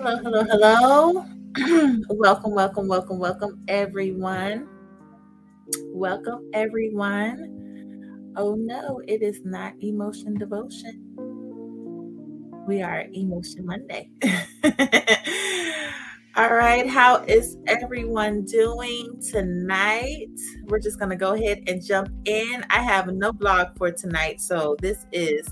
hello, hello, hello. welcome, welcome, welcome, welcome, everyone. Welcome, everyone. Oh no, it is not Emotion Devotion. We are E-Motion Monday. All right, how is everyone doing tonight? We're just going to go ahead and jump in. I have no blog for tonight, so this is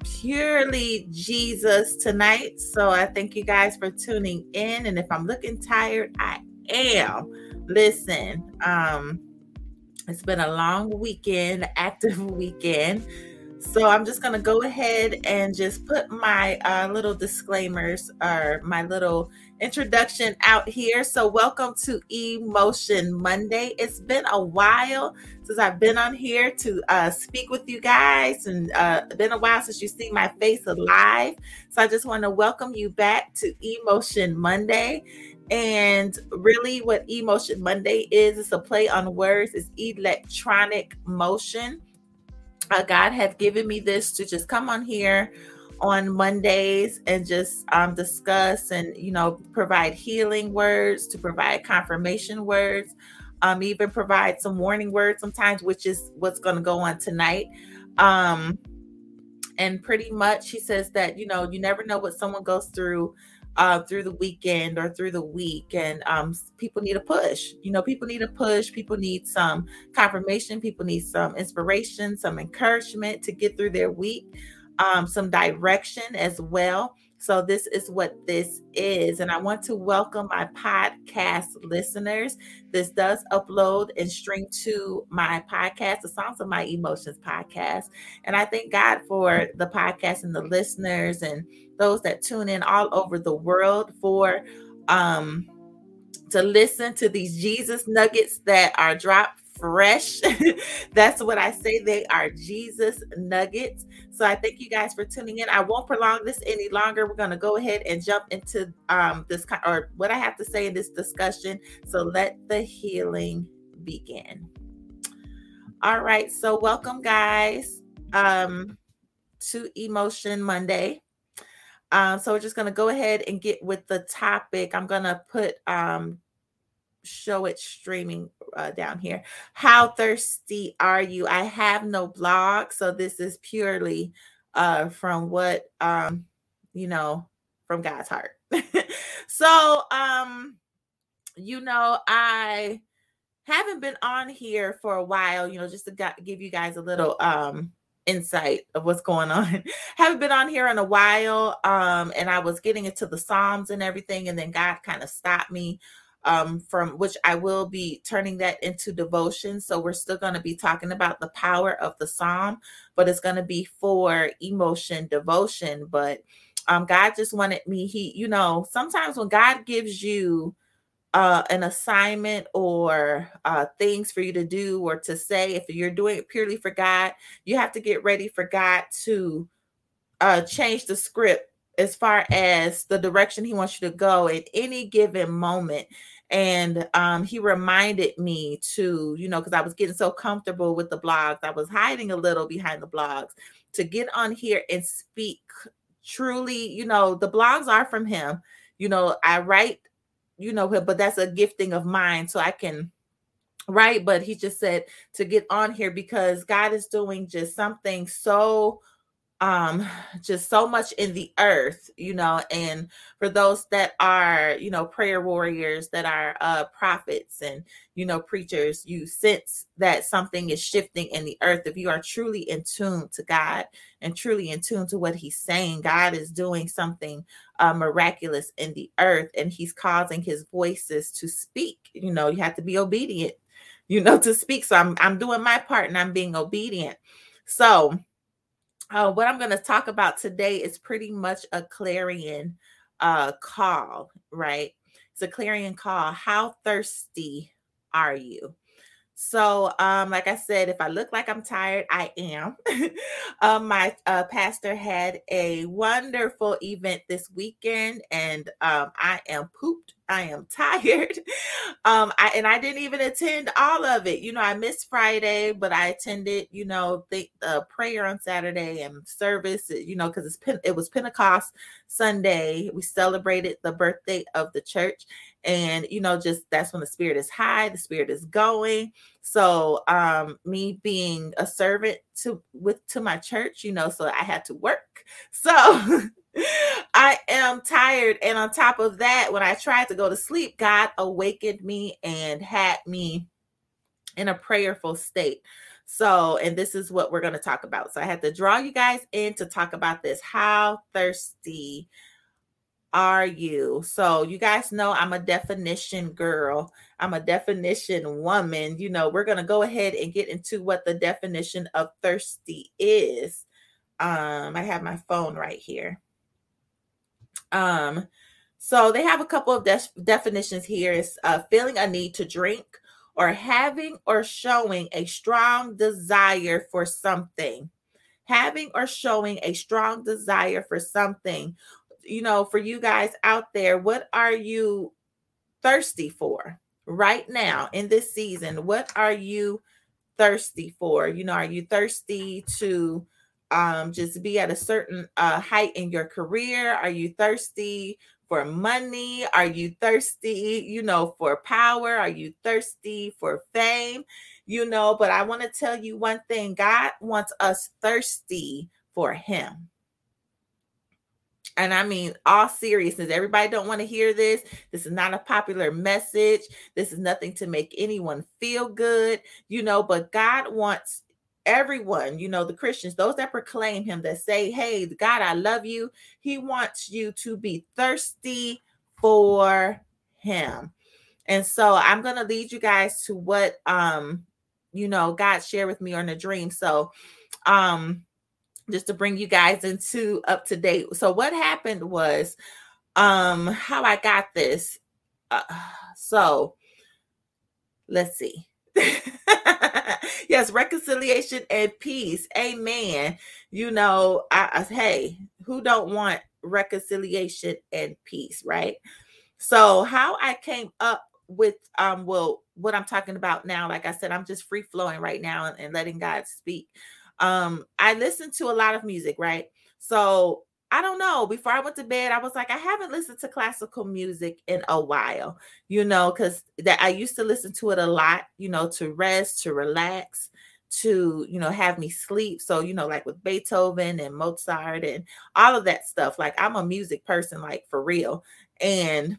purely Jesus tonight. So I thank you guys for tuning in. And if I'm looking tired, I am. Listen, um, it's been a long weekend, active weekend. So I'm just gonna go ahead and just put my uh, little disclaimers or my little introduction out here. So, welcome to E-Motion Monday. It's been a while since I've been on here to uh, speak with you guys, and uh, been a while since you see my face alive. So, I just want to welcome you back to E-Motion Monday. And really, what E-Motion Monday is, it's a play on words, it's electronic motion. Uh, God have given me this to just come on here on Mondays and just um, discuss and you know provide healing words, to provide confirmation words, um, even provide some warning words sometimes, which is what's going to go on tonight. Um, and pretty much, he says that you know you never know what someone goes through. Uh, through the weekend or through the week, and um, people need a push. You know, people need a push. People need some confirmation. People need some inspiration, some encouragement to get through their week um, some direction as well. So, this is what this is. And I want to welcome my podcast listeners. This does upload and stream to my podcast, the Songs of My Emotions podcast. And I thank God for the podcast and the listeners and those that tune in all over the world for um to listen to these Jesus nuggets that are dropped fresh. That's what I say. They are Jesus nuggets. So I thank you guys for tuning in. I won't prolong this any longer. We're going to go ahead and jump into um, this or what I have to say in this discussion. So let the healing begin. All right. So welcome, guys, um, to E-Motion Monday. Um, so we're just going to go ahead and get with the topic. I'm going to put um, show it streaming uh, down here. How thirsty are you? I have no blog, so this is purely uh, from what um, you know from God's heart. so, um, you know, I haven't been on here for a while. You know, just to give you guys a little um insight of what's going on. haven't been on here in a while um and I was getting into the Psalms and everything and then God kind of stopped me um, from which I will be turning that into devotion. So we're still going to be talking about the power of the psalm, but it's going to be for emotion devotion. But um, God just wanted me, He, you know, sometimes when God gives you uh, an assignment or uh, things for you to do or to say, if you're doing it purely for God, you have to get ready for God to uh, change the script as far as the direction he wants you to go at any given moment and um, he reminded me to you know because i was getting so comfortable with the blogs i was hiding a little behind the blogs to get on here and speak truly you know the blogs are from him you know i write you know but that's a gifting of mine so i can write but he just said to get on here because god is doing just something so um just so much in the earth you know and for those that are you know prayer warriors that are uh prophets and you know preachers you sense that something is shifting in the earth. If you are truly in tune to god and truly in tune to what he's saying god is doing something uh, miraculous in the earth and he's causing his voices to speak. You know you have to be obedient you know to speak. So i'm i'm doing my part and i'm being obedient. So uh, what I'm going to talk about today is pretty much a clarion uh, call, right? It's a clarion call. How thirsty are you? So, um, like I said, if I look like I'm tired, I am. um, my uh, pastor had a wonderful event this weekend, and um, I am pooped. I am tired. Um, I and I didn't even attend all of it. You know, I missed Friday, but I attended. You know, the uh, prayer on Saturday and service. You know, because it's it was Pentecost Sunday. We celebrated the birthday of the church, and you know just that's when the spirit is high the spirit is going so um me being a servant to with to my church you know so i had to work so i am tired and on top of that when i tried to go to sleep god awakened me and had me in a prayerful state so, and this is what we're going to talk about. So, I had to draw you guys in to talk about this. How thirsty are you? So, you guys know I'm a definition girl. I'm a definition woman. You know, we're going to go ahead and get into what the definition of thirsty is. Um, I have my phone right here. Um, so they have a couple of de- definitions here. It's uh, feeling a need to drink or having or showing a strong desire for something. Having or showing a strong desire for something you know, for you guys out there, what are you thirsty for right now in this season? What are you thirsty for? You know, are you thirsty to um just be at a certain uh height in your career? Are you thirsty for money? Are you thirsty, you know, for power? Are you thirsty for fame? You know, but I want to tell you one thing God wants us thirsty for Him and I mean all seriousness, everybody don't want to hear this. This is not a popular message. This is nothing to make anyone feel good, you know, but God wants everyone, you know, the Christians, those that proclaim him that say, "Hey, God, I love you." He wants you to be thirsty for him. And so I'm going to lead you guys to what um you know, God shared with me on a dream. So um just to bring you guys into up to date. So what happened was um how I got this. Uh, so let's see. yes, reconciliation and peace. Amen. You know, I, I hey, who don't want reconciliation and peace, right? So how I came up with um well what I'm talking about now, like I said, I'm just free flowing right now and, and letting God speak. Um, I listen to a lot of music, right? So I don't know. Before I went to bed, I was like, I haven't listened to classical music in a while, you know, because that I used to listen to it a lot, you know, to rest, to relax, to, you know, have me sleep. So, you know, like with Beethoven and Mozart and all of that stuff. Like I'm a music person, like for real. And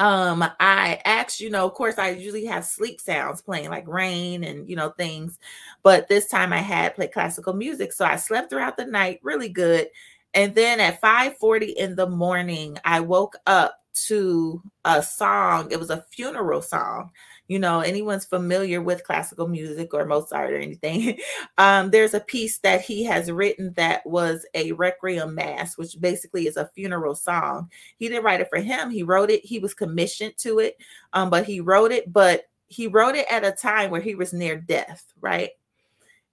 um i asked you know of course i usually have sleep sounds playing like rain and you know things but this time i had played classical music so i slept throughout the night really good and then at 5:40 in the morning i woke up to a song it was a funeral song you know anyone's familiar with classical music or mozart or anything um, there's a piece that he has written that was a requiem mass which basically is a funeral song he didn't write it for him he wrote it he was commissioned to it um, but he wrote it but he wrote it at a time where he was near death right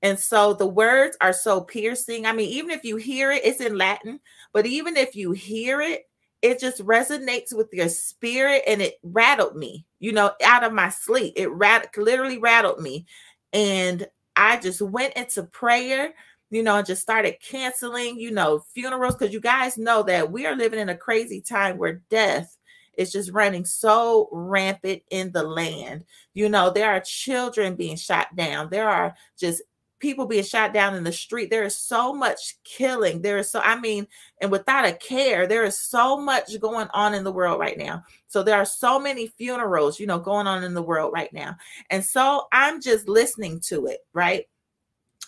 and so the words are so piercing. I mean, even if you hear it, it's in Latin, but even if you hear it, it just resonates with your spirit and it rattled me, you know, out of my sleep. It rat- literally rattled me. And I just went into prayer, you know, and just started canceling, you know, funerals because you guys know that we are living in a crazy time where death is just running so rampant in the land. You know, there are children being shot down. There are just people being shot down in the street. There is so much killing. There is so, I mean, and without a care, there is so much going on in the world right now. So there are so many funerals, you know, going on in the world right now. And so I'm just listening to it, right?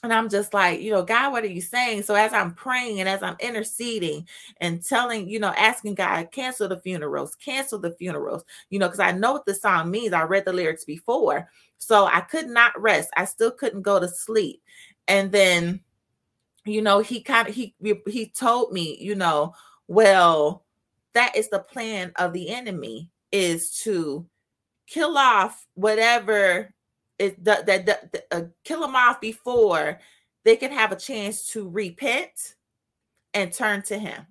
And I'm just like, you know, God, what are you saying? So as I'm praying and as I'm interceding and telling, you know, asking God, cancel the funerals, cancel the funerals, you know, because I know what the song means. I read the lyrics before. So I could not rest. I still couldn't go to sleep. And then, you know, he kind of he he told me, you know, well, that is the plan of the enemy is to kill off whatever it that, that, kill them off before they can have a chance to repent and turn to him.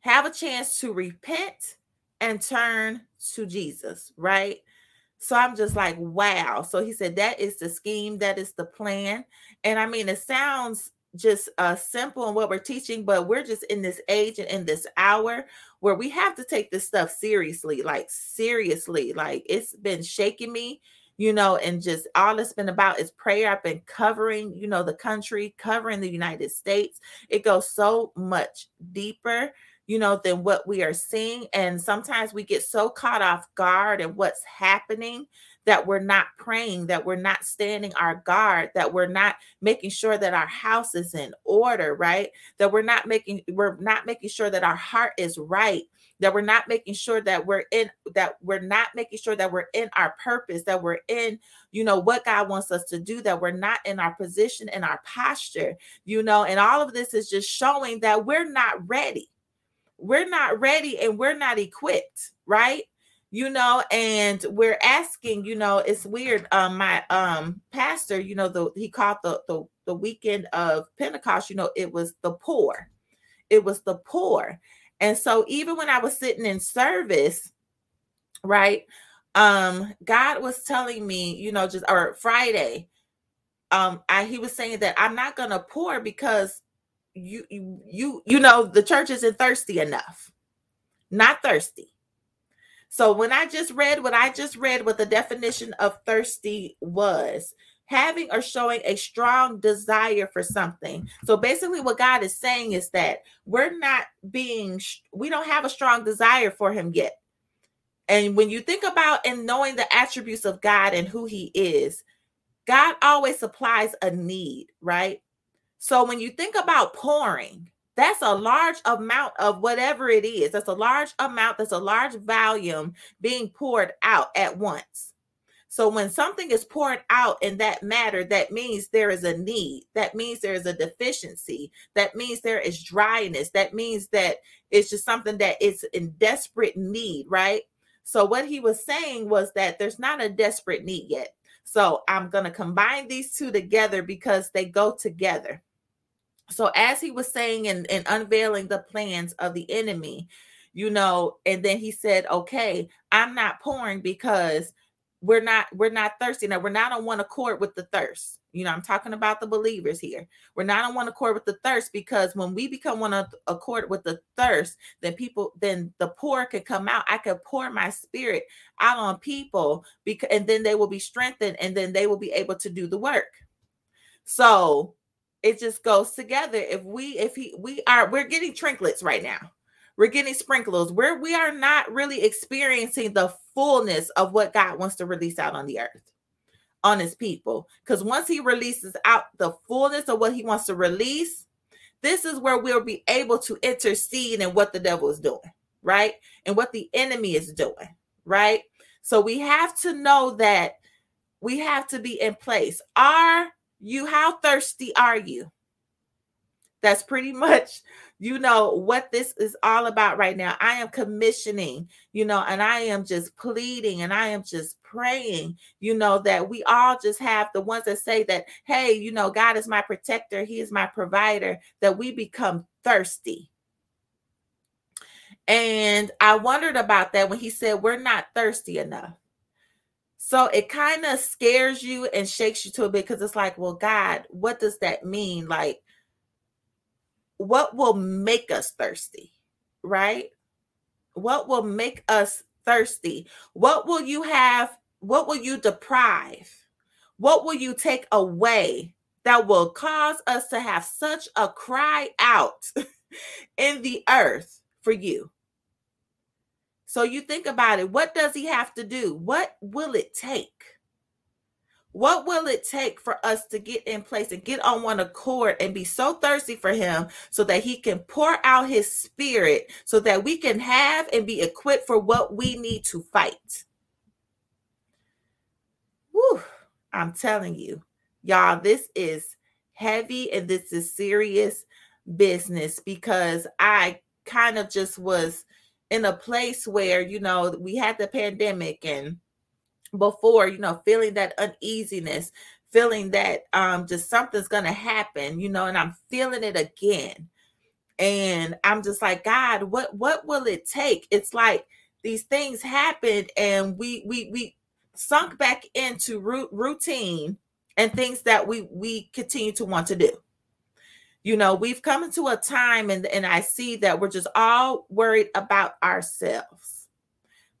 Have a chance to repent and turn to jesus right? So i'm just like wow. So he said that is the scheme that is the plan. And i mean it sounds just uh, simple in what we're teaching, but we're just in this age and in this hour where we have to take this stuff seriously, like seriously. Like it's been shaking me, you know, and just all it's been about is prayer. I've been covering, you know, the country, covering the United States. It goes so much deeper you know, than what we are seeing. And sometimes we get so caught off guard and what's happening that we're not praying, that we're not standing our guard, that we're not making sure that our house is in order, right? That we're not making we're not making sure that our heart is right, that we're not making sure that we're in that we're not making sure that we're in our purpose, that we're in, you know, what God wants us to do, that we're not in our position and our posture, you know, and all of this is just showing that we're not ready. We're not ready and we're not equipped, right? You know and we're asking you know it's weird um my um pastor you know the he called the the, the weekend of pentecost you know it was the poor. It was the poor. And so even when i was sitting in service right um god was telling me you know just or friday um i he was saying that i'm not gonna pour because you you you, you know the church isn't thirsty enough. Not thirsty so when I just read what I just read, what the definition of thirsty was, having or showing a strong desire for something. So basically, what God is saying is that we're not being, we don't have a strong desire for Him yet. And when you think about and knowing the attributes of God and who He is, God always supplies a need, right? So when you think about pouring, that's a large amount of whatever it is. That's a large amount, that's a large volume being poured out at once. So when something is poured out in that matter, that means there is a need. That means there is a deficiency. That means there is dryness. That means that it's just something that is in desperate need, right? So what he was saying was that there's not a desperate need yet. So I'm going to combine these two together because they go together. So as he was saying and, and unveiling the plans of the enemy, you know, and then he said, Okay, I'm not pouring because we're not we're not thirsty. Now we're not on one accord with the thirst. You know i'm talking about the believers here. We're not on one accord with the thirst because when we become one accord with the thirst then people then the poor can come out. I could pour my spirit out on people because and then they will be strengthened and then they will be able to do the work. So it just goes together. If we if he we are we're getting trinklets right now. We're getting sprinklers. Where we are not really experiencing the fullness of what god wants to release out on the earth on his people. Because once he releases out the fullness of what he wants to release this is where we'll be able to intercede in what the devil is doing right? And what the enemy is doing right? So we have to know that we have to be in place. Our you how thirsty are you? That's pretty much you know what this is all about right now. I am commissioning you know and i am just pleading and i am just praying you know that we all just have the ones that say that hey you know god is my protector. He is my provider that we become thirsty. And i wondered about that when he said we're not thirsty enough so it kind of scares you and shakes you to a bit because it's like, well, God, what does that mean? Like, what will make us thirsty? Right? What will make us thirsty? What will you have? What will you deprive? What will you take away that will cause us to have such a cry out in the earth for you? So you think about it. What does he have to do? What will it take? What will it take for us to get in place and get on one accord and be so thirsty for him so that he can pour out his spirit so that we can have and be equipped for what we need to fight? Whew, I'm telling you, y'all, this is heavy and this is serious business because I kind of just was in a place where you know we had the pandemic and before, you know, feeling that uneasiness, feeling that um just something's gonna happen, you know, and I'm feeling it again. And I'm just like, God, what what will it take? It's like these things happened and we we we sunk back into routine and things that we we continue to want to do you know we've come into a time and and i see that we're just all worried about ourselves.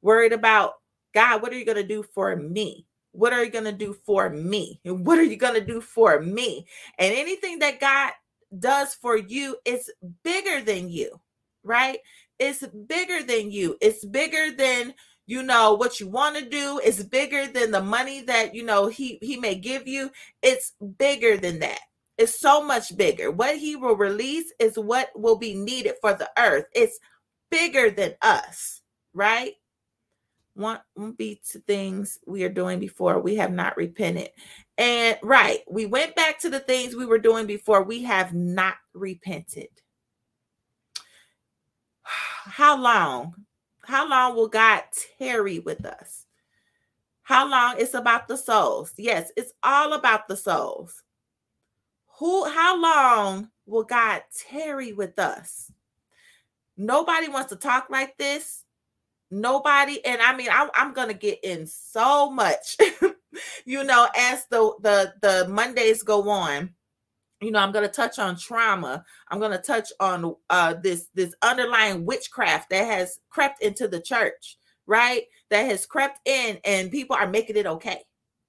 Worried about god what are you going to do for me? What are you going to do for me? What are you going to do for me? And anything that god does for you is bigger than you right? It's bigger than you. It's bigger than you know what you want to do. It's bigger than the money that you know he he may give you. It's bigger than that it's so much bigger what he will release is what will be needed for the earth it's bigger than us right one be to things we are doing before we have not repented and right we went back to the things we were doing before we have not repented how long how long will God tarry with us? How long? It's about the souls. Yes, it's all about the souls. Who how long will God tarry with us? Nobody wants to talk like this. Nobody, and I mean, I, I'm gonna get in so much, you know, as the the the Mondays go on you know i'm to touch on trauma i'm to touch on uh this this underlying witchcraft that has crept into the church right that has crept in and people are making it okay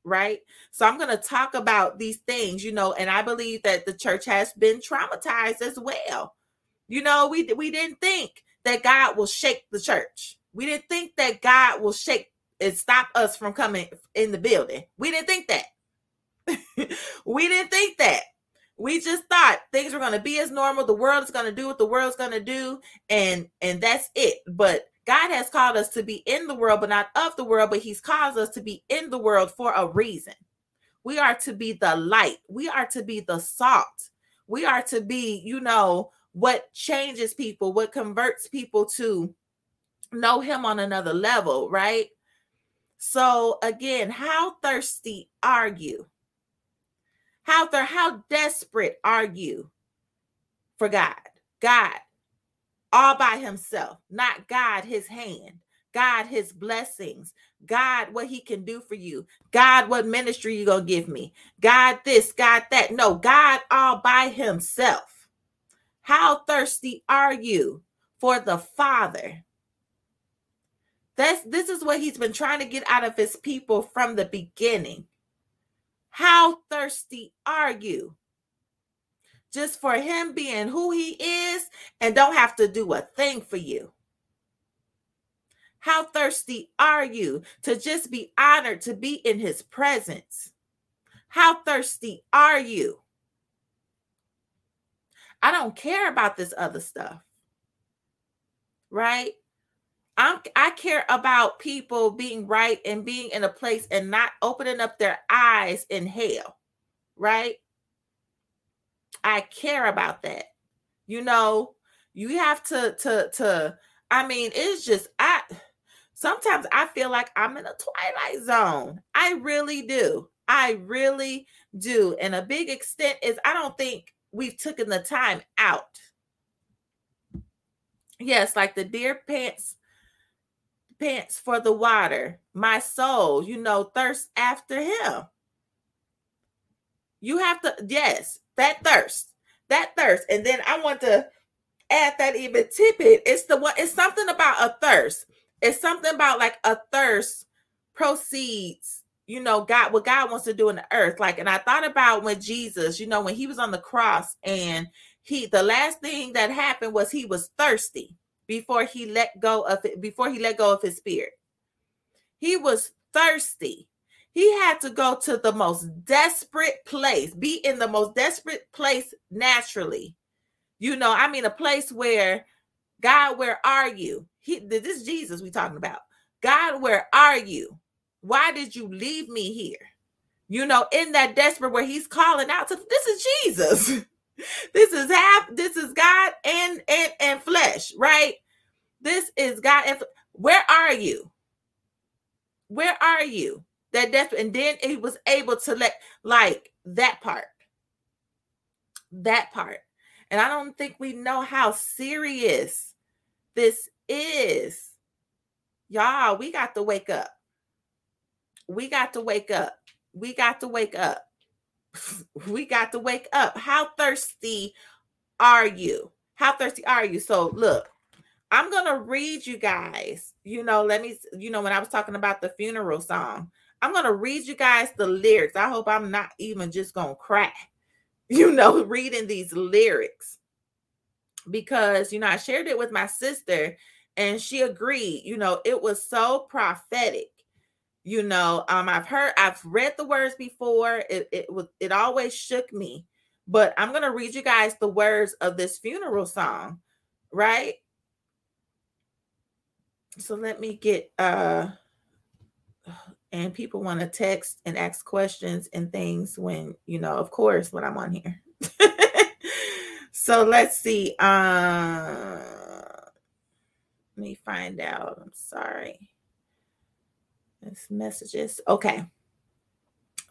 right? So i'm going to talk about these things you know and i believe that the church has been traumatized as well. You know we we didn't think that god will shake the church. We didn't think that god will shake and stop us from coming in the building. We didn't think that. We didn't think that. We just thought things were going to be as normal. The world is going to do what the world's going to do and and that's it. But god has called us to be in the world but not of the world but he's caused us to be in the world for a reason. We are to be the light. We are to be the salt. We are to be you know what changes people what converts people to know him on another level right? So again how thirsty are you? How there, how desperate are you for God? God, all by himself, not God, his hand, God, his blessings, God, what he can do for you, God, what ministry you gonna give me, God, this, God, that. No, God, all by himself. How thirsty are you for the Father? That's this is what he's been trying to get out of his people from the beginning. How thirsty are you? Just for him being who he is and don't have to do a thing for you. How thirsty are you to just be honored to be in his presence? How thirsty are you? I don't care about this other stuff. Right? I'm I care about people being right and being in a place and not opening up their eyes in hell, right? I care about that. You know, you have to to to I mean, it's just I sometimes I feel like I'm in a twilight zone. I really do. I really do. And a big extent is I don't think we've taken the time out. Yes, like the deer pants pants for the water. My soul, you know, thirst after him. You have to, yes, that thirst, that thirst. And then I want to add that even tidbit. It's the one, it's something about a thirst. It's something about like a thirst proceeds, you know, God, what God wants to do in the earth. Like, and I thought about when Jesus, you know, when he was on the cross and he, the last thing that happened was he was thirsty before he let go of it, before he let go of his spirit. He was thirsty. He had to go to the most desperate place, be in the most desperate place naturally. You know, I mean, a place where God, where are you? He, this is Jesus we talking about. God, where are you? Why did you leave me here? You know, in that desperate where he's calling out to this is Jesus. this is half this is god and and and flesh right this is god and where are you where are you That death, and then he was able to let like that part. That part. And I don't think we know how serious this is. Y'all, we got to wake up. We got to wake up. We got to wake up. we got to wake up. How thirsty are you? How thirsty are you? So, look, I'm to read you guys. You know, let me, you know, when I was talking about the funeral song, I'm going to read you guys the lyrics. I hope I'm not even just going to cry, you know, reading these lyrics because, you know, I shared it with my sister and she agreed, you know, it was so prophetic. You know, um, I've heard, I've read the words before. It it was it always shook me, but I'm gonna read you guys the words of this funeral song, right? So let me get uh and people want to text and ask questions and things when you know of course when i'm on here. So let's see uh let me find out i'm sorry. This messages okay.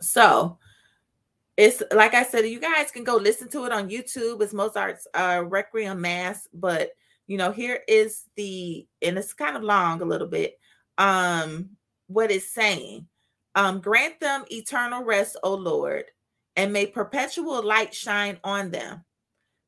So it's like i said you guys can go listen to it on youtube it's mozart's uh requiem mass but you know here is the and it's kind of long a little bit um what it's saying. Um, grant them eternal rest, O Lord, and may perpetual light shine on them.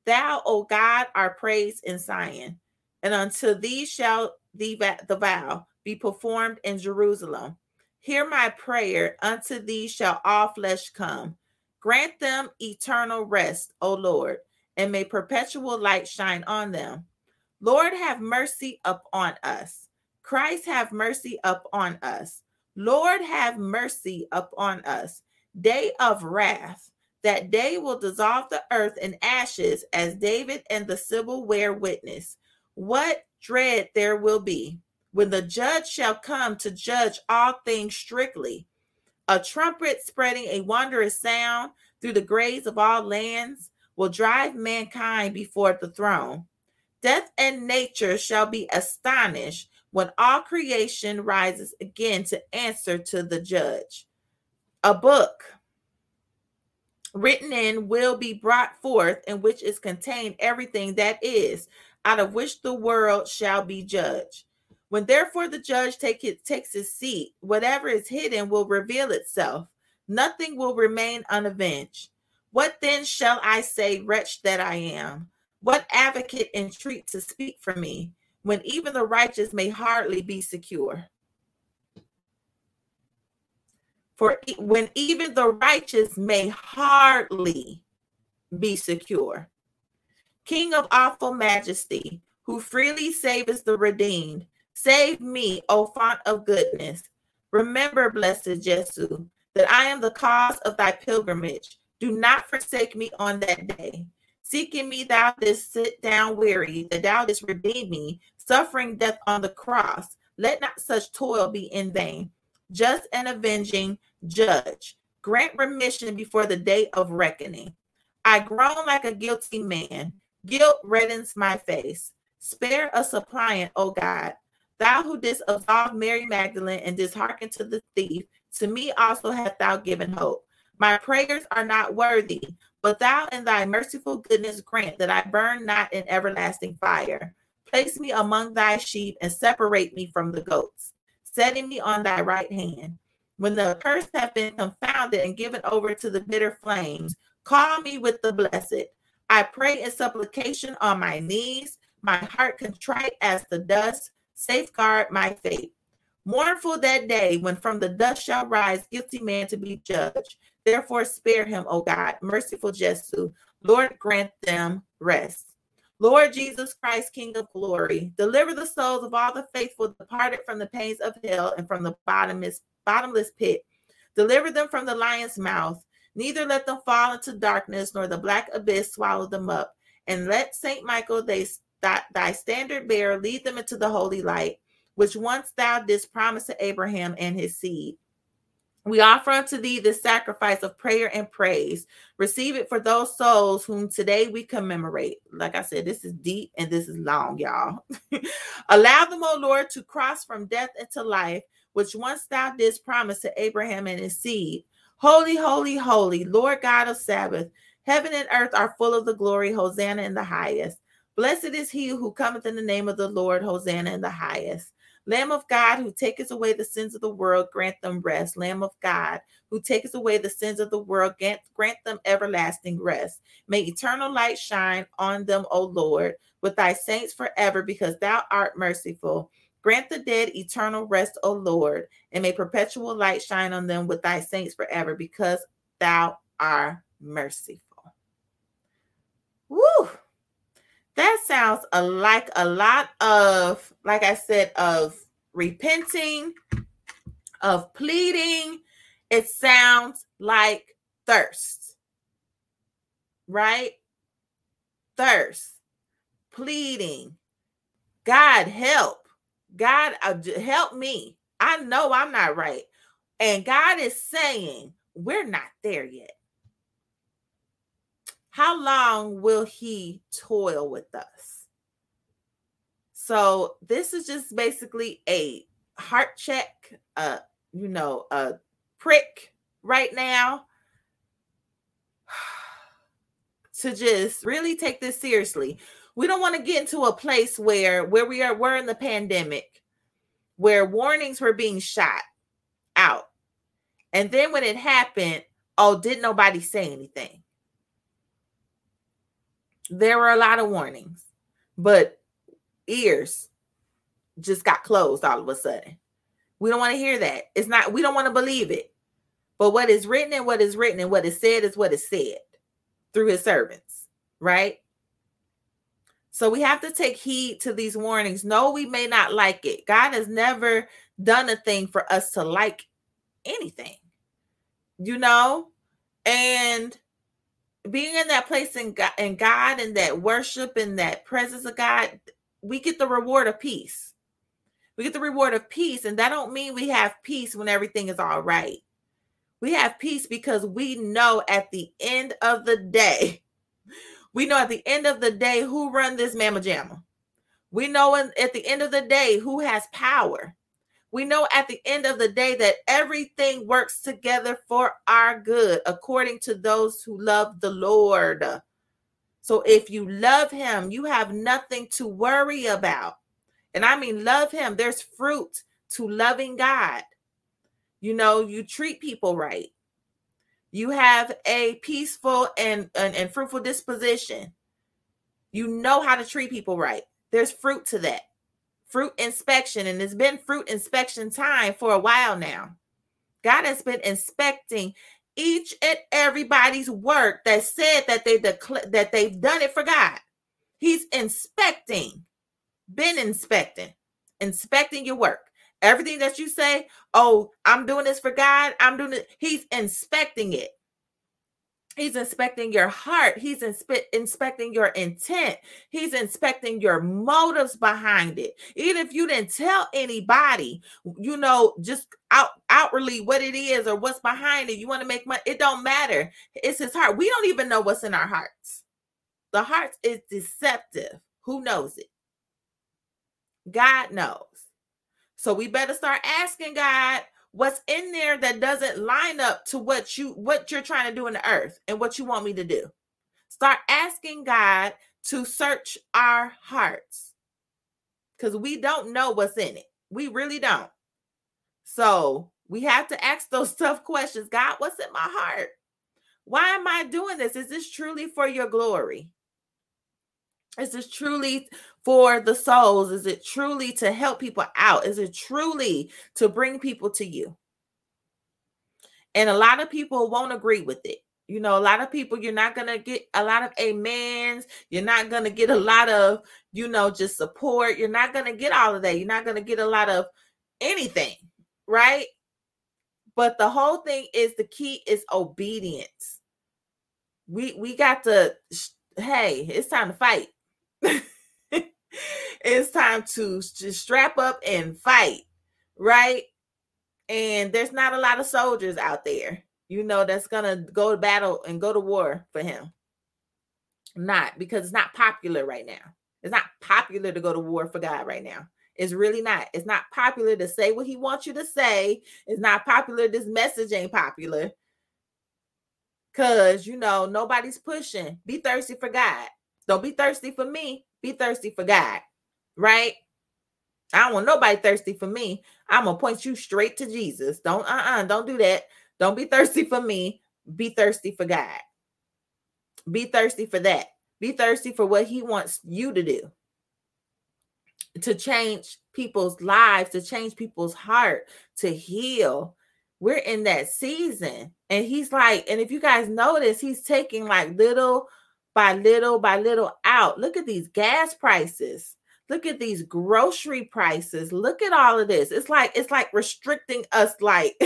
Thou, O God, are praised in Zion, and unto thee shall the, the vow be performed in Jerusalem. Hear my prayer, unto thee shall all flesh come. Grant them eternal rest, O Lord, and may perpetual light shine on them. Lord, have mercy upon us Christ have mercy upon us. Lord have mercy upon us. Day of wrath. That day will dissolve the earth in ashes as David and the Sibyl wear witness. What dread there will be when the judge shall come to judge all things strictly. A trumpet spreading a wondrous sound through the graves of all lands will drive mankind before the throne. Death and nature shall be astonished when all creation rises again to answer to the judge. A book written in will be brought forth in which is contained everything that is, out of which the world shall be judged. When therefore the judge take it, takes his seat, whatever is hidden will reveal itself. Nothing will remain unavenged. What then shall I say, wretch that I am? What advocate entreat to speak for me? When even the righteous may hardly be secure. For when even the righteous may hardly be secure. King of awful majesty, who freely savest the redeemed, save me, O font of goodness. Remember, blessed Jesus, that I am the cause of thy pilgrimage. Do not forsake me on that day. Seeking me, thou didst sit down weary, that thou didst redeem me, suffering death on the cross. Let not such toil be in vain. Just and avenging judge, grant remission before the day of reckoning. I groan like a guilty man. Guilt reddens my face. Spare a suppliant, O God. Thou who didst absolve Mary Magdalene and didst hearken to the thief, to me also hast thou given hope. My prayers are not worthy, but thou in thy merciful goodness grant that I burn not in everlasting fire. Place me among thy sheep and separate me from the goats, setting me on thy right hand. When the accursed have been confounded and given over to the bitter flames, call me with the blessed. I pray in supplication on my knees, my heart contrite as the dust, safeguard my faith. Mournful that day when from the dust shall rise guilty man to be judged. Therefore, spare him, O God, merciful Jesu. Lord, grant them rest. Lord Jesus Christ, King of glory, deliver the souls of all the faithful departed from the pains of hell and from the bottomless, bottomless pit. Deliver them from the lion's mouth. Neither let them fall into darkness, nor the black abyss swallow them up. And let Saint Michael, they, thy standard bearer, lead them into the holy light, which once thou didst promise to Abraham and his seed. We offer unto thee the sacrifice of prayer and praise. Receive it for those souls whom today we commemorate. Like I said, this is deep and this is long, y'all. Allow them, O Lord, to cross from death into life, which once thou didst promise to Abraham and his seed. Holy, holy, holy, Lord God of Sabbath. Heaven and earth are full of the glory. Hosanna in the highest. Blessed is he who cometh in the name of the Lord. Hosanna in the highest. Lamb of God, who taketh away the sins of the world, grant them rest. Lamb of God, who taketh away the sins of the world, grant, grant them everlasting rest. May eternal light shine on them, O Lord, with thy saints forever, because thou art merciful. Grant the dead eternal rest, O Lord, and may perpetual light shine on them with thy saints forever, because thou art merciful. Woo! That sounds a, like a lot of, like I said, of repenting, of pleading. It sounds like thirst, right? Thirst, pleading. God, help. God, uh, help me. I know I'm not right. And God is saying, we're not there yet. How long will he toil with us? So this is just basically a heart check, uh, you know, a prick right now to just really take this seriously. We don't want to get into a place where where we are we're in the pandemic where warnings were being shot out. And then when it happened, oh, did nobody say anything? There were a lot of warnings, but ears just got closed all of a sudden. We don't want to hear that. It's not, we don't want to believe it. But what is written and what is written and what is said is what is said through his servants, right? So we have to take heed to these warnings. No, we may not like it. God has never done a thing for us to like anything, you know? And being in that place in God, in God and that worship and that presence of God, we get the reward of peace. We get the reward of peace, and that don't mean we have peace when everything is all right. We have peace because we know at the end of the day, we know at the end of the day who run this mamma jamma. We know at the end of the day who has power we know at the end of the day that everything works together for our good according to those who love the Lord. So if you love him, you have nothing to worry about. And I mean, love him. There's fruit to loving God. You know, you treat people right. You have a peaceful and, and, and fruitful disposition. You know how to treat people right. There's fruit to that fruit inspection, and it's been fruit inspection time for a while now. God has been inspecting each and everybody's work that said that they that they've done it for God. He's inspecting, been inspecting, inspecting your work. Everything that you say, oh, I'm doing this for God, I'm doing it. He's inspecting it. He's inspecting your heart. He's inspe- inspecting your intent. He's inspecting your motives behind it. Even if you didn't tell anybody, you know, just out outwardly what it is or what's behind it. You want to make money. It don't matter. It's his heart. We don't even know what's in our hearts. The heart is deceptive. Who knows it? God knows. So we better start asking God, what's in there that doesn't line up to what you what you're trying to do in the earth and what you want me to do. Start asking god to search our hearts. Because we don't know what's in it. We really don't. So we have to ask those tough questions. God what's in my heart? Why am i doing this? Is this truly for your glory? Is this truly for the souls? Is it truly to help people out? Is it truly to bring people to you? And a lot of people won't agree with it. You know, a lot of people, you're not going to get a lot of amens. You're not going to get a lot of, you know, just support. You're not going to get all of that. You're not going to get a lot of anything, right? But the whole thing is the key is obedience. We we got to hey, it's time to fight. it's time to just strap up and fight, right? and there's not a lot of soldiers out there, you know, that's gonna go to battle and go to war for him. Not because it's not popular right now. It's not popular to go to war for God right now. It's really not. It's not popular to say what he wants you to say. It's not popular. This message ain't popular. Cause you know, nobody's pushing. Be thirsty for God. Don't be thirsty for me. Be thirsty for God. Right? I don't want nobody thirsty for me. I'm gonna point you straight to Jesus. Don't uh-uh, don't do that. Don't be thirsty for me. Be thirsty for God. Be thirsty for that. Be thirsty for what he wants you to do. To change people's lives, to change people's heart, to heal. We're in that season. And he's like, and if you guys notice, he's taking like little by little by little out. Look at these gas prices. Look at these grocery prices. Look at all of this. It's like it's like restricting us like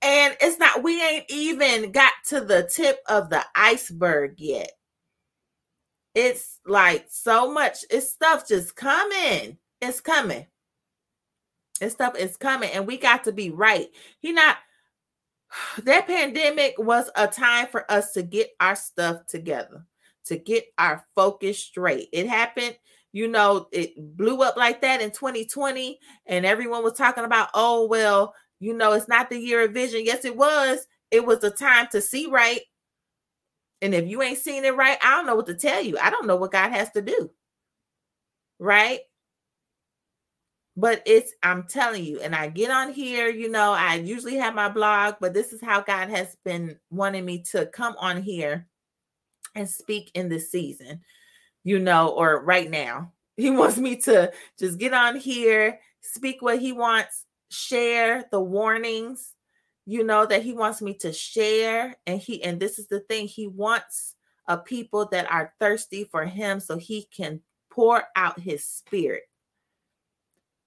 and it's not we ain't even got to the tip of the iceberg yet. It's like so much it's stuff just coming. It's coming. This stuff is coming and we got to be right. He not that pandemic was a time for us to get our stuff together, to get our focus straight. It happened, you know, it blew up like that in 2020, and everyone was talking about, oh, well, you know, it's not the year of vision. Yes, it was. It was the time to see right. And if you ain't seen it right, I don't know what to tell you. I don't know what God has to do. Right? But it's i'm telling you and i get on here you know i usually have my blog but this is how god has been wanting me to come on here and speak in this season you know or right now. He wants me to just get on here speak what he wants share the warnings you know that he wants me to share. And he and this is the thing he wants a people that are thirsty for him so he can pour out his spirit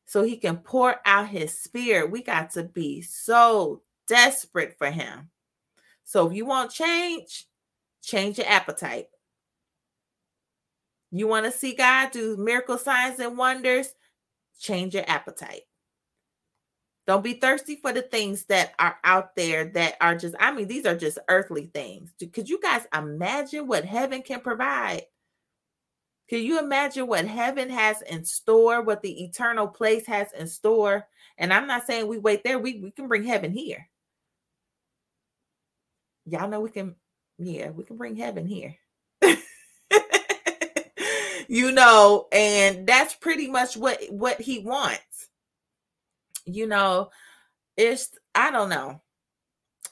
so he can pour out his spirit. We got to be so desperate for him. So if you want change, change your appetite. You want to see God do miracle signs and wonders, change your appetite. Don't be thirsty for the things that are out there that are just, I mean, these are just earthly things. Could you guys imagine what heaven can provide? Can you imagine what heaven has in store, what the eternal place has in store? And I'm not saying we wait there, we, we can bring heaven here. Y'all know we can, yeah, we can bring heaven here. you know, and that's pretty much what what he wants. You know, it's I don't know.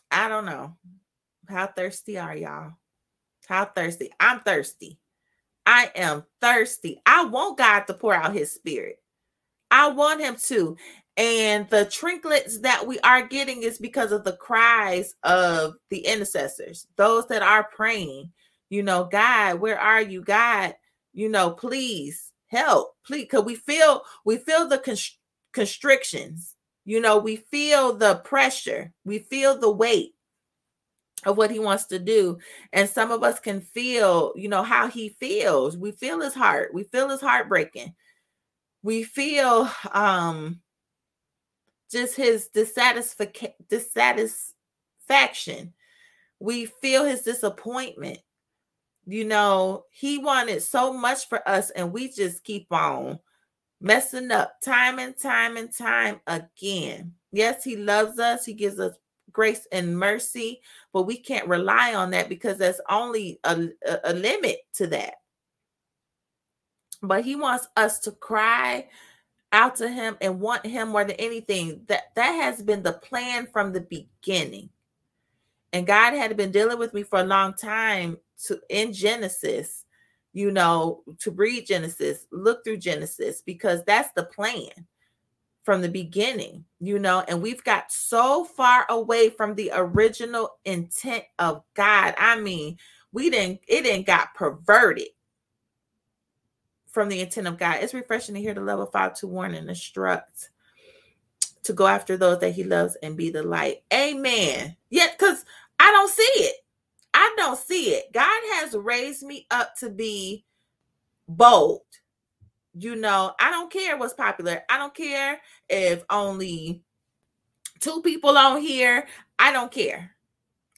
I don't know. How thirsty are y'all? How thirsty? I'm thirsty. I am thirsty. I want God to pour out his spirit. I want him to. And the trinkets that we are getting is because of the cries of the intercessors, those that are praying. You know, God, where are you? God, you know, please help. Please, because we feel we feel the const- constrictions. You know, we feel the pressure, we feel the weight of what he wants to do. And some of us can feel you know how he feels. We feel his heart. We feel his heart breaking we feel um just his dissatisfaction. We feel his disappointment. You know he wanted so much for us and we just keep on messing up time and time and time again. Yes he loves us. He gives us grace and mercy, but we can't rely on that because there's only a, a, limit to that. But he wants us to cry out to him and want him more than anything. That that has been the plan from the beginning. And God had been dealing with me for a long time to in Genesis, you know, to read Genesis, look through Genesis, because that's the plan from the beginning, you know, and we've got so far away from the original intent of God. I mean, we didn't, it didn't got perverted from the intent of God. It's refreshing to hear the level five to warn and instruct to go after those that he loves and be the light. Amen. Yet, because I don't see it. I don't see it. God has raised me up to be bold you know, I don't care what's popular. I don't care if only two people on here, I don't care.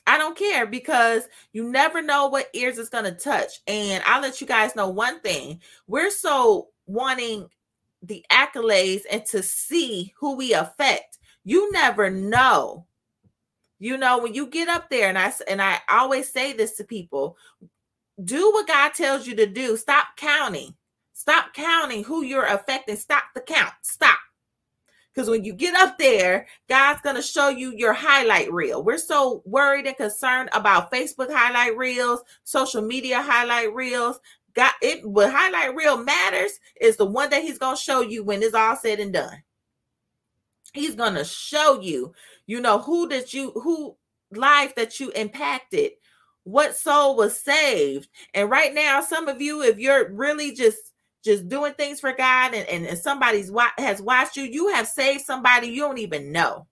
I don't care because you never know what ears it's going to touch. And I'll let you guys know one thing. We're so wanting the accolades and to see who we affect. You never know. You know, when you get up there, and I and I always say this to people, do what God tells you to do. Stop counting. Stop counting who you're affecting. Stop the count. Stop. Because when you get up there, God's going to show you your highlight reel. We're so worried and concerned about Facebook highlight reels, social media highlight reels. God, it what highlight reel matters is the one that He's going to show you when it's all said and done. He's going to show you, you know, who did you, who life that you impacted, what soul was saved. And right now, some of you, if you're really just just doing things for God and, and, and somebody's wa- has watched you, you have saved somebody you don't even know.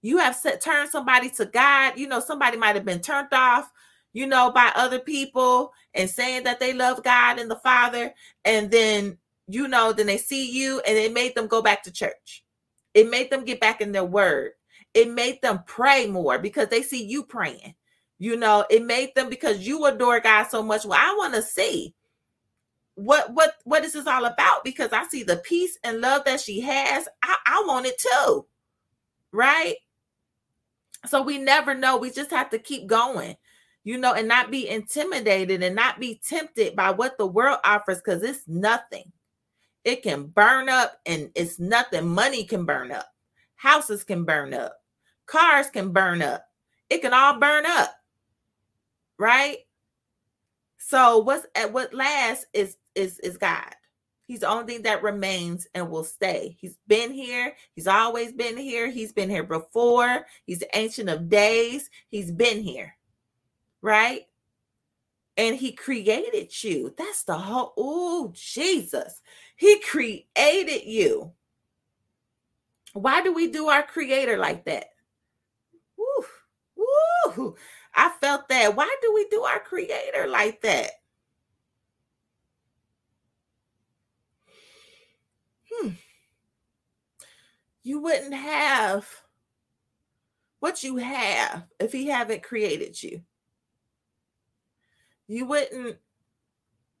You have set, turned somebody to God. You know, somebody might have been turned off, you know, by other people and saying that they love God and the Father. And then, you know, then they see you and it made them go back to church. It made them get back in their word. It made them pray more because they see you praying. You know, it made them because you adore God so much. Well, I want to see what what what is this all about? Because i see the peace and love that she has. I, I want it too right? So we never know. We just have to keep going you know and not be intimidated and not be tempted by what the world offers because it's nothing. It can burn up and it's nothing. Money can burn up. Houses can burn up. Cars can burn up. It can all burn up right? So what's at what lasts is is is God. He's the only thing that remains and will stay. He's been here. He's always been here. He's been here before. He's the ancient of days. He's been here. Right? And he created you. That's the whole oh Jesus. He created you. Why do we do our creator like that? Woo, woo. I felt that. Why do we do our creator like that? Hmm, you wouldn't have what you have if he haven't created you. You wouldn't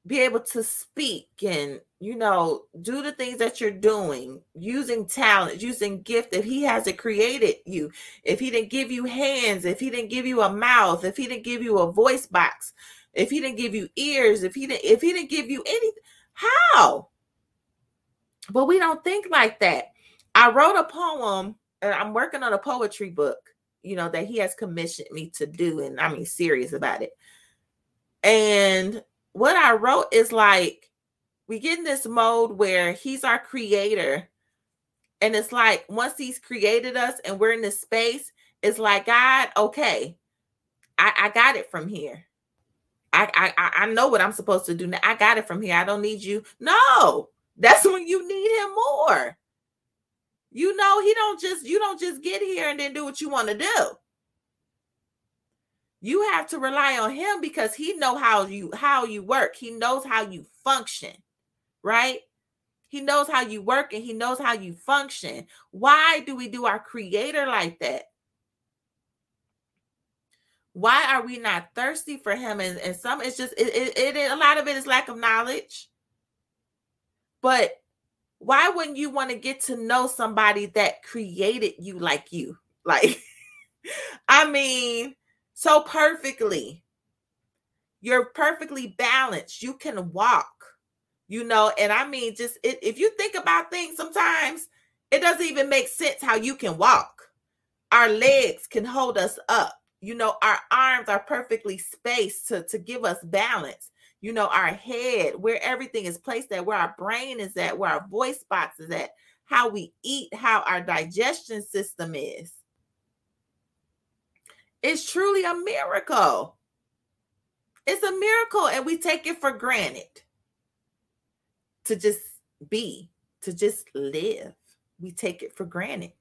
be able to speak and you know do the things that you're doing using talent using gift if he hasn't created you. If he didn't give you hands if he didn't give you a mouth if he didn't give you a voice box if he didn't give you ears if he didn't if he didn't give you anything how but we don't think like that. I wrote a poem and I'm working on a poetry book, you know, that he has commissioned me to do. And I mean, serious about it. And what I wrote is like, we get in this mode where he's our creator. And it's like, once he's created us and we're in this space, it's like, God, okay, I, I got it from here. I, I I know what I'm supposed to do now. I got it from here. I don't need you. No, that's when you need him more. You know, he don't just you don't just get here and then do what you want to do. You have to rely on him because he know how you how you work. He knows how you function, right? He knows how you work and he knows how you function. Why do we do our creator like that? Why are we not thirsty for him? And, and some it's just it, it, it a lot of it is lack of knowledge. But why wouldn't you want to get to know somebody that created you like you? Like, I mean, so perfectly. You're perfectly balanced. You can walk, you know, and I mean, just it, if you think about things sometimes, it doesn't even make sense how you can walk. Our legs can hold us up. You know, our arms are perfectly spaced to, to give us balance you know, our head, where everything is placed at, where our brain is at, where our voice box is at, how we eat, how our digestion system is. It's truly a miracle. It's a miracle, and we take it for granted to just be, to just live. We take it for granted.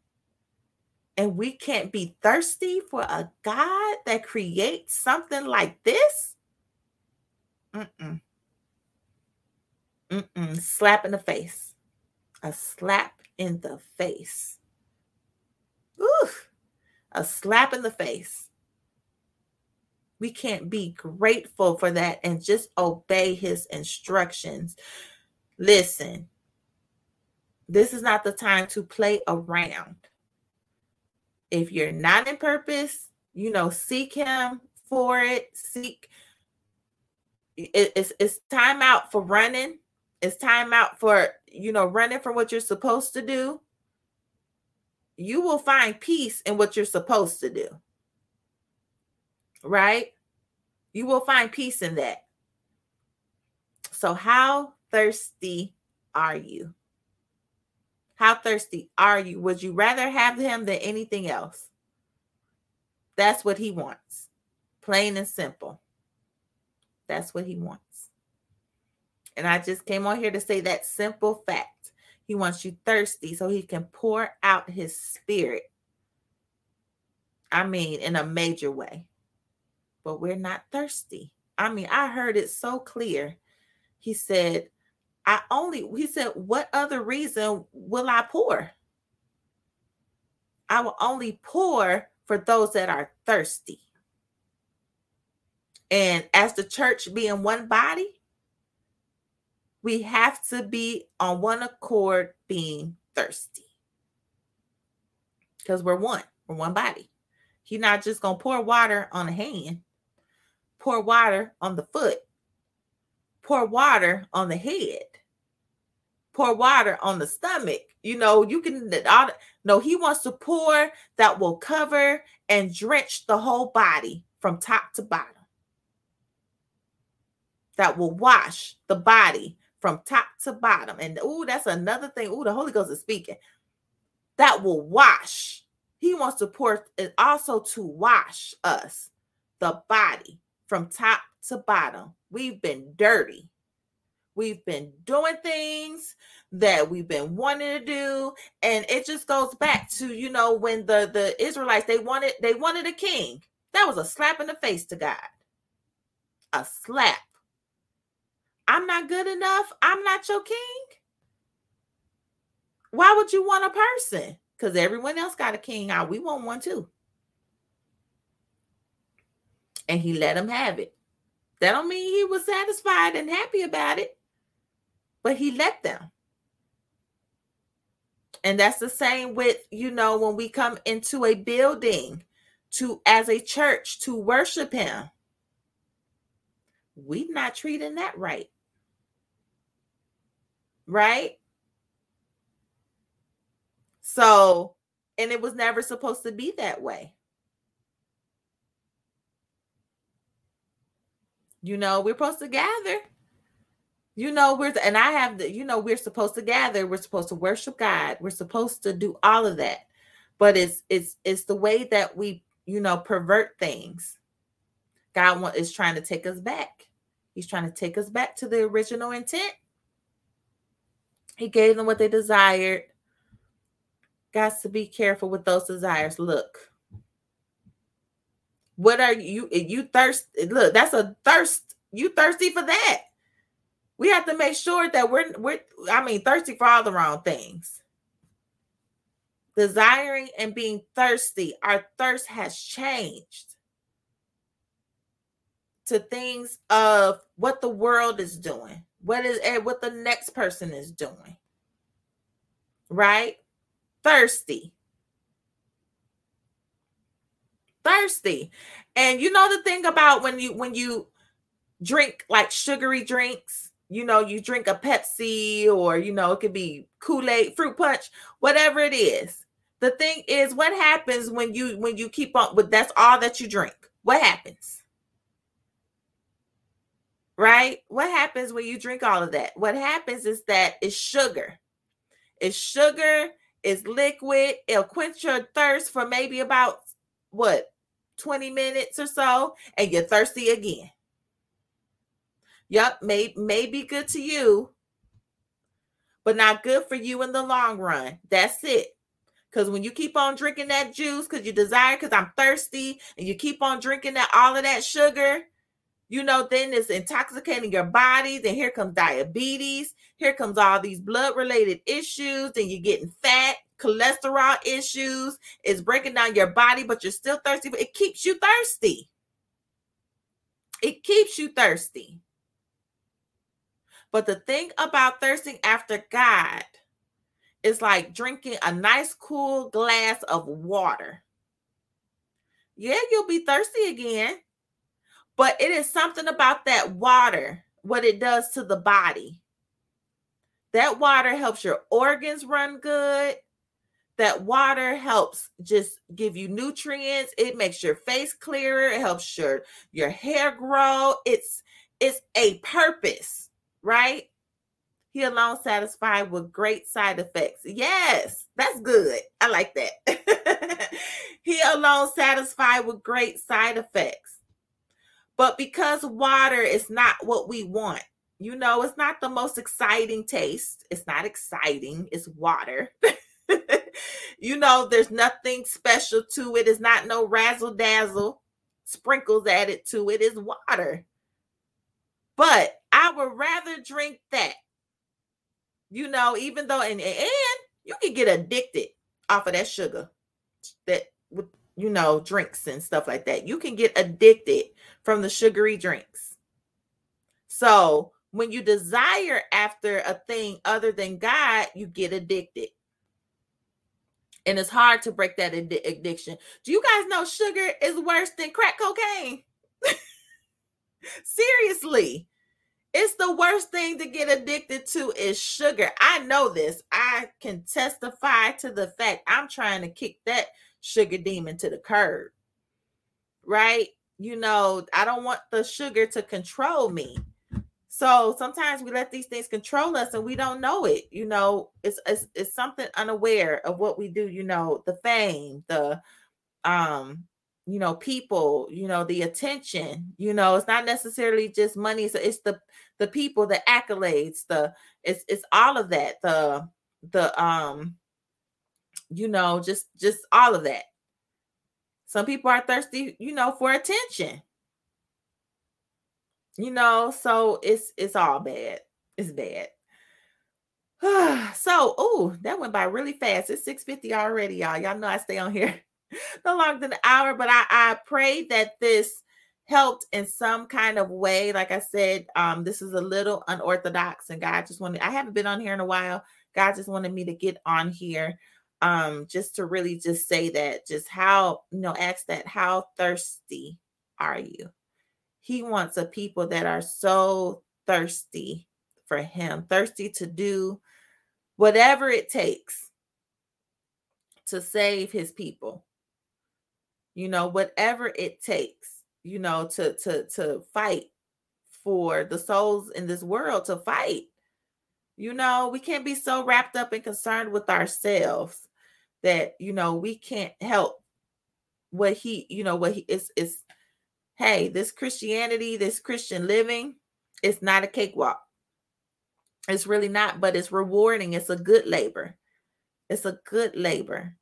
And we can't be thirsty for a God that creates something like this Mm-mm. Mm-mm. Slap in the face. A slap in the face. Oof, a slap in the face. We can't be grateful for that and just obey his instructions. Listen, this is not the time to play around. If you're not in purpose, you know, seek him for it. Seek it's it's time out for running. It's time out for you know running from what you're supposed to do. You will find peace in what you're supposed to do. Right? You will find peace in that. So how thirsty are you? How thirsty are you? Would you rather have him than anything else? That's what he wants. Plain and simple. That's what he wants. And I just came on here to say that simple fact. He wants you thirsty so he can pour out his spirit. I mean, in a major way. But we're not thirsty. I mean, I heard it so clear. He said, I only, he said, what other reason will I pour? I will only pour for those that are thirsty. And as the church being one body, we have to be on one accord being thirsty. Because we're one, we're one body. He's not just going to pour water on a hand, pour water on the foot, pour water on the head, pour water on the stomach. You know, you can no, he wants to pour that will cover and drench the whole body from top to bottom. That will wash the body from top to bottom. And oh, that's another thing. Oh, the Holy Ghost is speaking. That will wash. He wants to pour it also to wash us, the body, from top to bottom. We've been dirty. We've been doing things that we've been wanting to do and it just goes back to you know when the the Israelites they wanted they wanted a king. That was a slap in the face to God. A slap. I'm not good enough. I'm not your king. Why would you want a person? Because everyone else got a king out. We want one too. And he let him have it. That don't mean he was satisfied and happy about it, but he let them. And that's the same with, you know, when we come into a building to as a church to worship him. We're not treating that right. Right? So, and it was never supposed to be that way. You know, we're supposed to gather you know, we're and I have the, you know, we're supposed to gather, we're supposed to worship God, we're supposed to do all of that. But it's it's it's the way that we, you know, pervert things. God want, is trying to take us back. He's trying to take us back to the original intent. He gave them what they desired. Got to be careful with those desires. Look, what are you? You thirst? Look, that's a thirst. You thirsty for that? We have to make sure that we're we're I mean thirsty for all the wrong things. Desiring and being thirsty, our thirst has changed to things of what the world is doing, what is what the next person is doing. Right? Thirsty. Thirsty. And you know the thing about when you when you drink like sugary drinks you know, you drink a Pepsi or, you know, it could be Kool-Aid, fruit punch, whatever it is. The thing is, what happens when you when you keep on with that's all that you drink? What happens? Right? What happens when you drink all of that? What happens is that it's sugar. It's sugar, it's liquid, it'll quench your thirst for maybe about what 20 minutes or so, and you're thirsty again. Yep, may may be good to you, but not good for you in the long run. That's it. Because when you keep on drinking that juice because you desire, because I'm thirsty, and you keep on drinking that all of that sugar, you know, then it's intoxicating your body. Then here comes diabetes. Here comes all these blood related issues. Then you're getting fat, cholesterol issues, it's breaking down your body, but you're still thirsty. But it keeps you thirsty. It keeps you thirsty. But the thing about thirsting after God is like drinking a nice cool glass of water. Yeah, you'll be thirsty again, but it is something about that water, what it does to the body. That water helps your organs run good. That water helps just give you nutrients. It makes your face clearer. It helps your your hair grow. It's it's a purpose, right? He alone satisfied with great side effects. Yes, that's good. I like that. he alone satisfied with great side effects. But because water is not what we want, you know, it's not the most exciting taste. It's not exciting, it's water. you know, there's nothing special to it. It's not no razzle dazzle sprinkles added to it. It's water. But I would rather drink that you know, even though and and you can get addicted off of that sugar that with you know drinks and stuff like that. You can get addicted from the sugary drinks. So when you desire after a thing other than God, you get addicted. And it's hard to break that ad- addiction. Do you guys know sugar is worse than crack cocaine? Seriously. It's the worst thing to get addicted to is sugar. I know this. I can testify to the fact I'm trying to kick that sugar demon to the curb. Right? You know, I don't want the sugar to control me. So sometimes we let these things control us and we don't know it. You know, it's it's, it's something unaware of what we do, you know, the fame, the um you know people you know the attention you know it's not necessarily just money so it's the the people the accolades the it's it's all of that the the um you know just just all of that. Some people are thirsty you know for attention. You know so it's it's all bad. It's bad. So oh that went by really fast. It's 650 already y'all. Y'all know i stay on here no longer than an hour, but I, I pray that this helped in some kind of way. Like I said, um, this is a little unorthodox, and God just wanted, I haven't been on here in a while. God just wanted me to get on here um just to really just say that just how you know ask that how thirsty are you? He wants a people that are so thirsty for him thirsty to do whatever it takes to save his people. You know whatever it takes you know to to to fight for the souls in this world to fight you know we can't be so wrapped up and concerned with ourselves that you know we can't help what he you know what he is is hey this christianity this christian living it's not a cakewalk it's really not but it's rewarding it's a good labor it's a good labor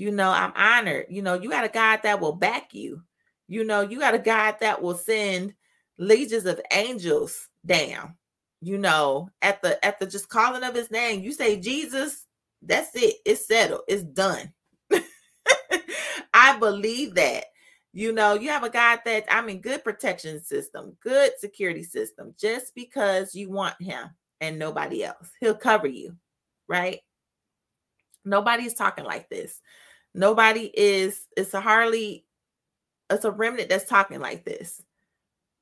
you know, I'm honored. You know, you got a God that will back you. You know, you got a God that will send legions of angels down. You know, at the at the just calling of his name, you say Jesus, that's it. It's settled. It's done. I believe that. You know, you have a God that I mean, good protection system, good security system, just because you want him and nobody else. He'll cover you, right? Nobody's talking like this. Nobody is, it's a hardly, it's a remnant that's talking like this.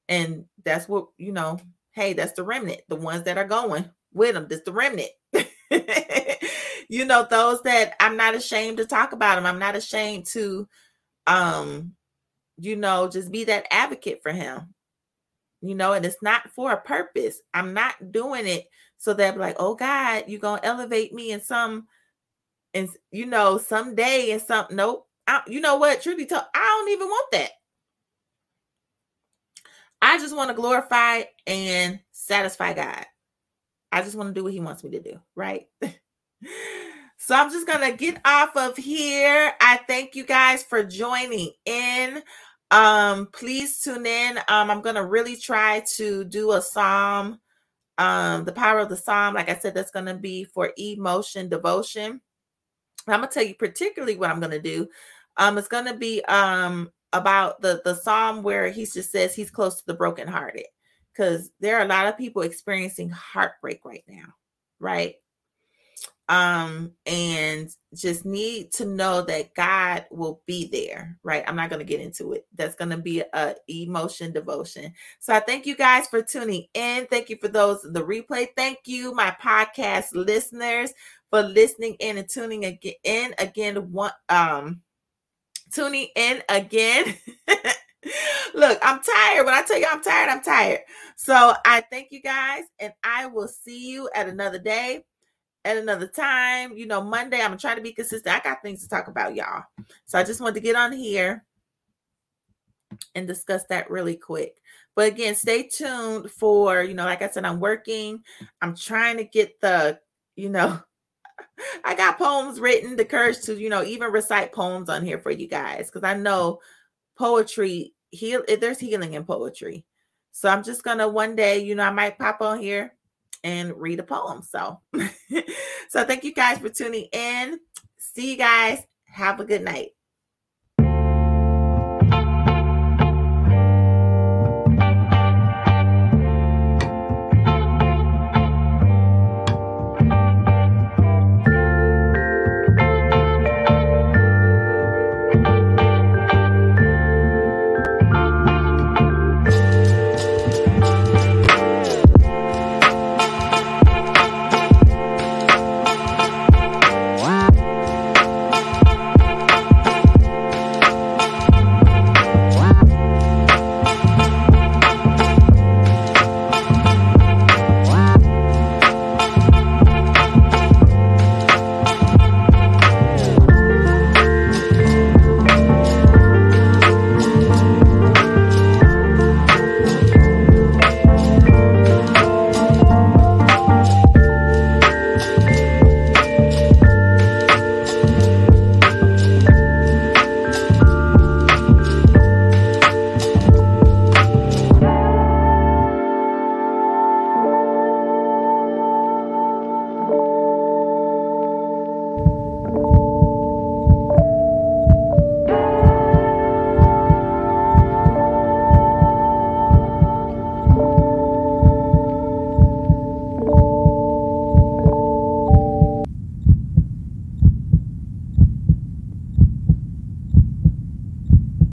And that's what, you know, hey, that's the remnant, the ones that are going with them. That's the remnant. you know, those that I'm not ashamed to talk about them. I'm not ashamed to, um, you know, just be that advocate for him. You know, and it's not for a purpose. I'm not doing it so that like, oh God, you're gonna elevate me in some and you know someday and some nope I, you know what truly tell i don't even want that i just want to glorify and satisfy god. I just want to do what he wants me to do right? So i'm just gonna get off of here. I thank you guys for joining in. Um please tune in. Um i'm gonna really try to do a psalm um the power of the psalm like i said that's gonna be for emotion devotion. I'm gonna tell you particularly what I'm gonna do. Um, it's gonna be um about the the psalm where he just says he's close to the brokenhearted, because there are a lot of people experiencing heartbreak right now, right? um and just need to know that god will be there right? I'm not going to get into it. That's going to be a emotion devotion. So i thank you guys for tuning in. Thank you for those the replay. Thank you my podcast listeners for listening in and tuning again in again one um tuning in again Look, I'm tired. When I tell you I'm tired, I'm tired. So I thank you guys, and I will see you at another day at another time. You know, Monday, I'm trying to be consistent. I got things to talk about, y'all. So I just wanted to get on here and discuss that really quick. But again, stay tuned for, you know, like I said, I'm working. I'm trying to get the, you know, I got poems written, the courage to, you know, even recite poems on here for you guys because I know poetry heal eh, there's healing in poetry. So I'm just gonna one day, you know, I might pop on here and read a poem. So, so thank you guys for tuning in. See you guys. Have a good night.